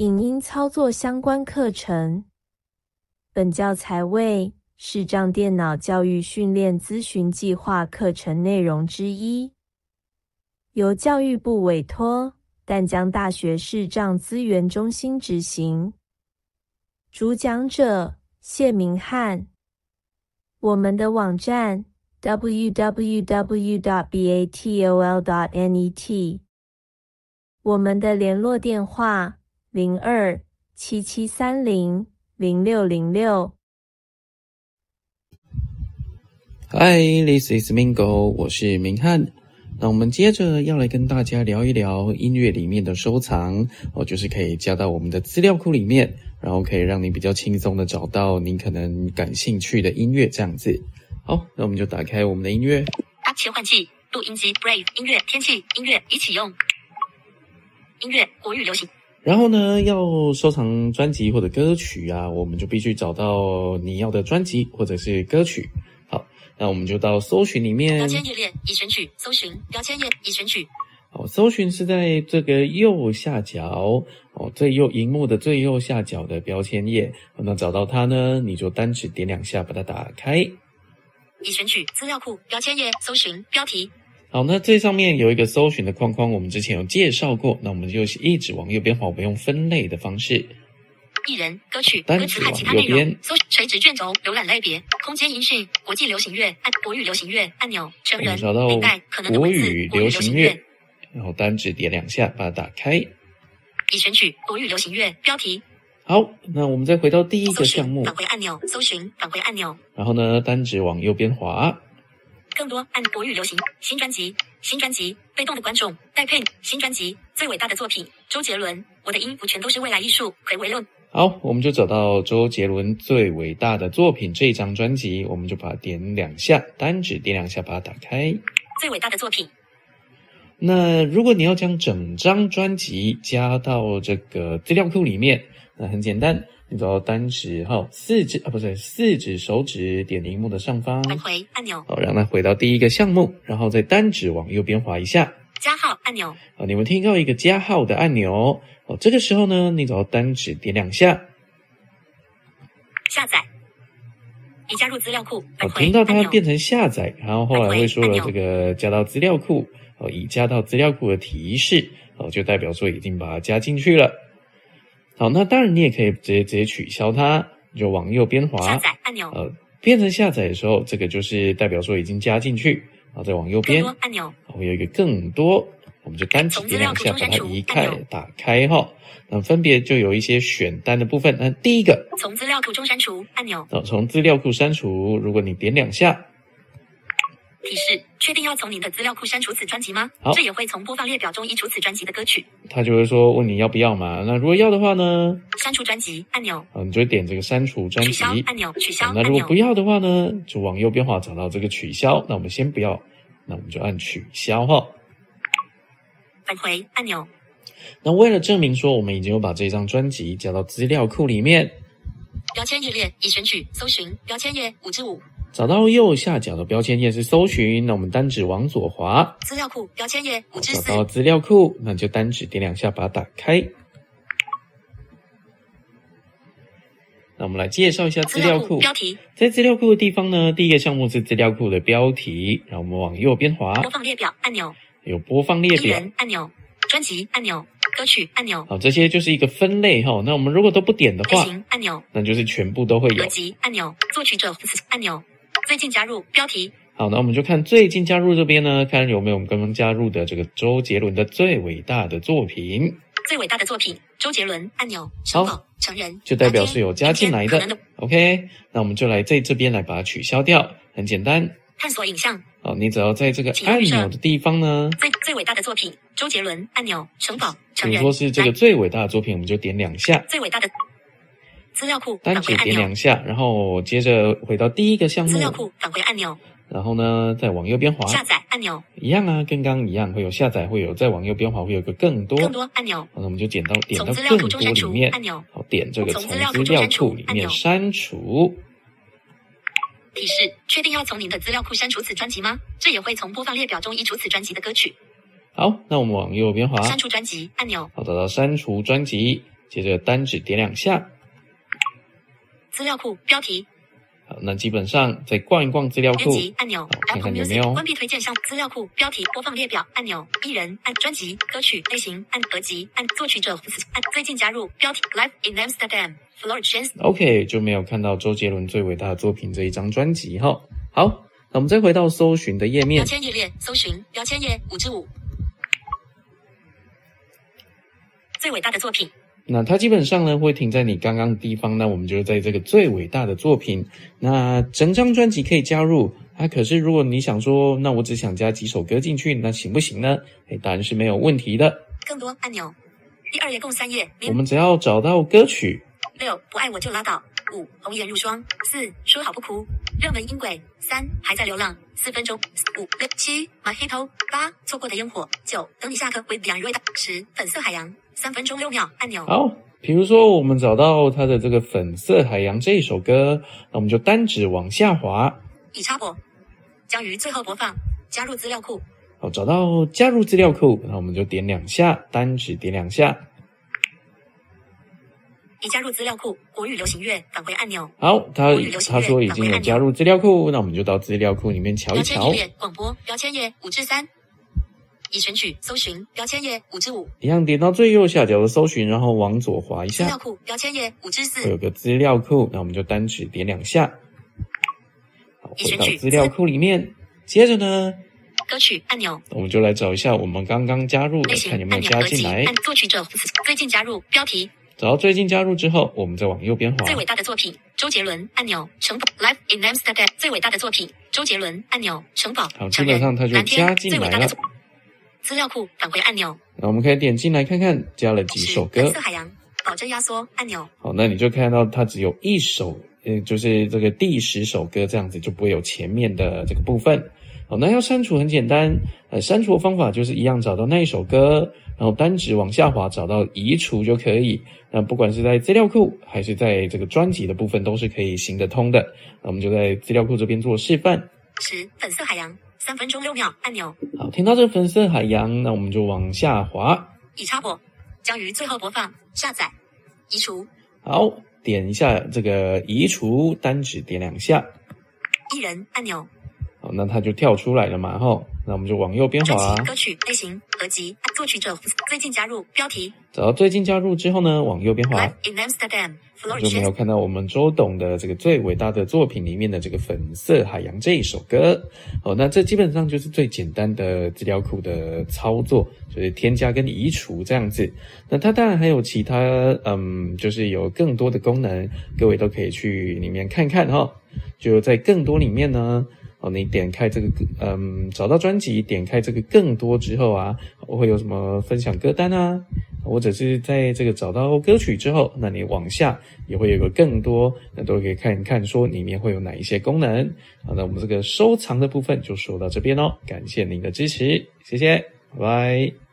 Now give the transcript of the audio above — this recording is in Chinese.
影音操作相关课程。本教材为视障电脑教育训练咨询计划课程内容之一，由教育部委托淡江大学视障资源中心执行。主讲者谢明翰。我们的网站 www.batol.net。我们的联络电话零二七七三零零六零六。Hi，this is Mingo，我是明翰。那我们接着要来跟大家聊一聊音乐里面的收藏哦，就是可以加到我们的资料库里面，然后可以让你比较轻松的找到你可能感兴趣的音乐这样子。好，那我们就打开我们的音乐。啊切换器、录音机、Brave 音乐、天气音乐一起用。音乐国语流行，然后呢，要收藏专辑或者歌曲啊，我们就必须找到你要的专辑或者是歌曲。好，那我们就到搜寻里面。标签页列已选取，搜寻标签页已选取。好，搜寻是在这个右下角哦，最右荧幕的最右下角的标签页。那找到它呢，你就单指点两下把它打开。已选取资料库标签页，搜寻标题。好，那这上面有一个搜寻的框框，我们之前有介绍过。那我们就一直往右边滑，我们用分类的方式。艺人、歌曲、歌词和其他内容。搜垂直卷轴浏览类别：空间音讯、国际流行乐、按国语流行乐按钮。成人、领带、可能的文字、国语流行乐。然后单指点两下，把它打开。已选取国语流行乐标题。好，那我们再回到第一个项目，返回按钮。搜寻返回按钮。然后呢，单指往右边滑。更多按国语流行新专辑，新专辑被动的观众戴佩新专辑最伟大的作品周杰伦我的音符全都是未来艺术回维论好，我们就找到周杰伦最伟大的作品这张专辑，我们就把它点两下，单指点两下把它打开。最伟大的作品。那如果你要将整张专辑加到这个资料库里面，那很简单。你找单指哈四指啊，不是四指手指点荧幕的上方，返回按钮，好，让它回到第一个项目，然后再单指往右边滑一下，加号按钮，好，你们听到一个加号的按钮，哦，这个时候呢，你找单指点两下，下载，已加入资料库，哦，听到它变成下载，然后后来会说了这个加到资料库，哦，已加到资料库的提示，哦，就代表说已经把它加进去了。好，那当然你也可以直接直接取消它，你就往右边滑，下载按钮，呃，变成下载的时候，这个就是代表说已经加进去，然后再往右边按钮，会有一个更多，我们就单击点两下把它移开打开哈，那分别就有一些选单的部分，那第一个从资料库中删除按钮，哦，从资料库删除，如果你点两下。提示：确定要从您的资料库删除此专辑吗？好，这也会从播放列表中移除此专辑的歌曲。他就会说问你要不要嘛？那如果要的话呢？删除专辑按钮。啊，你就点这个删除专辑按钮。取消。那如果不要的话呢？就往右边滑，找到这个取消。那我们先不要，那我们就按取消哈。返回按钮。那为了证明说我们已经有把这张专辑加到资料库里面，标签页列已选取，搜寻标签页五之五。找到右下角的标签页是搜寻，那我们单指往左滑，资料库标签页五之四。找到资料库，那就单指点两下把它打开。那我们来介绍一下资料库标题。在资料库的地方呢，第一个项目是资料库的标题，然后我们往右边滑，播放列表按钮，有播放列表按钮，专辑按钮，歌曲按钮。好，这些就是一个分类哈。那我们如果都不点的话，按钮，那就是全部都会有。合集按钮，作曲者按钮。最近加入标题，好，那我们就看最近加入这边呢，看有没有我们刚刚加入的这个周杰伦的最伟大的作品。最伟大的作品，周杰伦按钮。好，成人就代表是有加进来的。OK，那我们就来在这边来把它取消掉，很简单。探索影像。好，你只要在这个按钮的地方呢，最最伟大的作品，周杰伦按钮。城堡，成人。如说是这个最伟大的作品，我们就点两下。最伟大的。资料库单指点两下，然后接着回到第一个项目。资料库返回按钮。然后呢，再往右边滑。下载按钮。一样啊，跟刚刚一样，会有下载，会有再往右边滑，会有个更多。更多按钮。那我们就点到点到更多里面。按钮。好，点这个从资料库里面删除。提示：确定要从您的资料库删除此专辑吗？这也会从播放列表中移除此专辑的歌曲。好，那我们往右边滑。删除专辑按钮。好，找到删除专辑。接着单指点两下。资料库标题。好，那基本上再逛一逛资料库，按钮，看看有没有关闭推荐项。资料库标题播放列表按钮，艺人按专辑歌曲类型按合集按作曲者按最近加入标题 Live in Amsterdam Floor Chance。OK，就没有看到周杰伦最伟大的作品这一张专辑哈。好，那我们再回到搜寻的页面，标签页列搜寻标签页五之五，最伟大的作品。那它基本上呢会停在你刚刚地方，那我们就在这个最伟大的作品。那整张专辑可以加入啊，可是如果你想说，那我只想加几首歌进去，那行不行呢？哎，当然是没有问题的。更多按钮，第二页共三页。我们只要找到歌曲。六不爱我就拉倒。五红颜如霜。四说好不哭。热门音轨。三还在流浪。四分钟。五六七 My Hito。八错过的烟火。九等你下课。With Young r 十粉色海洋。三分钟六秒按钮。好，比如说我们找到它的这个《粉色海洋》这一首歌，那我们就单指往下滑。已插播，将于最后播放。加入资料库。好，找到加入资料库，那我们就点两下，单指点两下。已加入资料库，国语流行乐返回按钮。好，他他说已经有加入资料库，那我们就到资料库里面瞧一瞧。广播标签页五至三。已选取搜寻标签页五至五，一样点到最右下角的搜寻，然后往左滑一下。资料库标签页五至四，有个资料库，那我们就单指点两下。好，回到资料库里面，接着呢，歌曲按钮，我们就来找一下我们刚刚加入的，看有没有加进来。作曲者最近加入标题，找到最近加入之后，我们再往右边滑。最伟大的作品，周杰伦按钮，城堡 Live in Amsterdam，最伟大的作品，周杰伦按钮，城堡。好，基本上它就加进来了。资料库返回按钮，那我们可以点进来看看加了几首歌。蓝色海洋保证压缩按钮。好，那你就看到它只有一首，呃，就是这个第十首歌这样子，就不会有前面的这个部分。好，那要删除很简单，呃，删除的方法就是一样，找到那一首歌，然后单指往下滑，找到移除就可以。那不管是在资料库还是在这个专辑的部分，都是可以行得通的。那我们就在资料库这边做示范。十粉色海洋。三分钟六秒按钮。好，听到这个粉色海洋，那我们就往下滑。已插播，将于最后播放。下载，移除。好，点一下这个移除，单指点两下。艺人按钮。好，那它就跳出来了嘛，哈。那我们就往右边滑。歌曲类型合集，作曲者最近加入标题。找到最近加入之后呢，往右边滑。就没有看到我们周董的这个最伟大的作品里面的这个粉色海洋这一首歌。哦，那这基本上就是最简单的资料库的操作，就是添加跟移除这样子。那它当然还有其他，嗯，就是有更多的功能，各位都可以去里面看看哈。就在更多里面呢。哦，你点开这个，嗯，找到专辑，点开这个更多之后啊，我会有什么分享歌单啊？或者是在这个找到歌曲之后，那你往下也会有个更多，那都可以看一看，说里面会有哪一些功能。好，那我们这个收藏的部分就说到这边喽，感谢您的支持，谢谢，拜拜。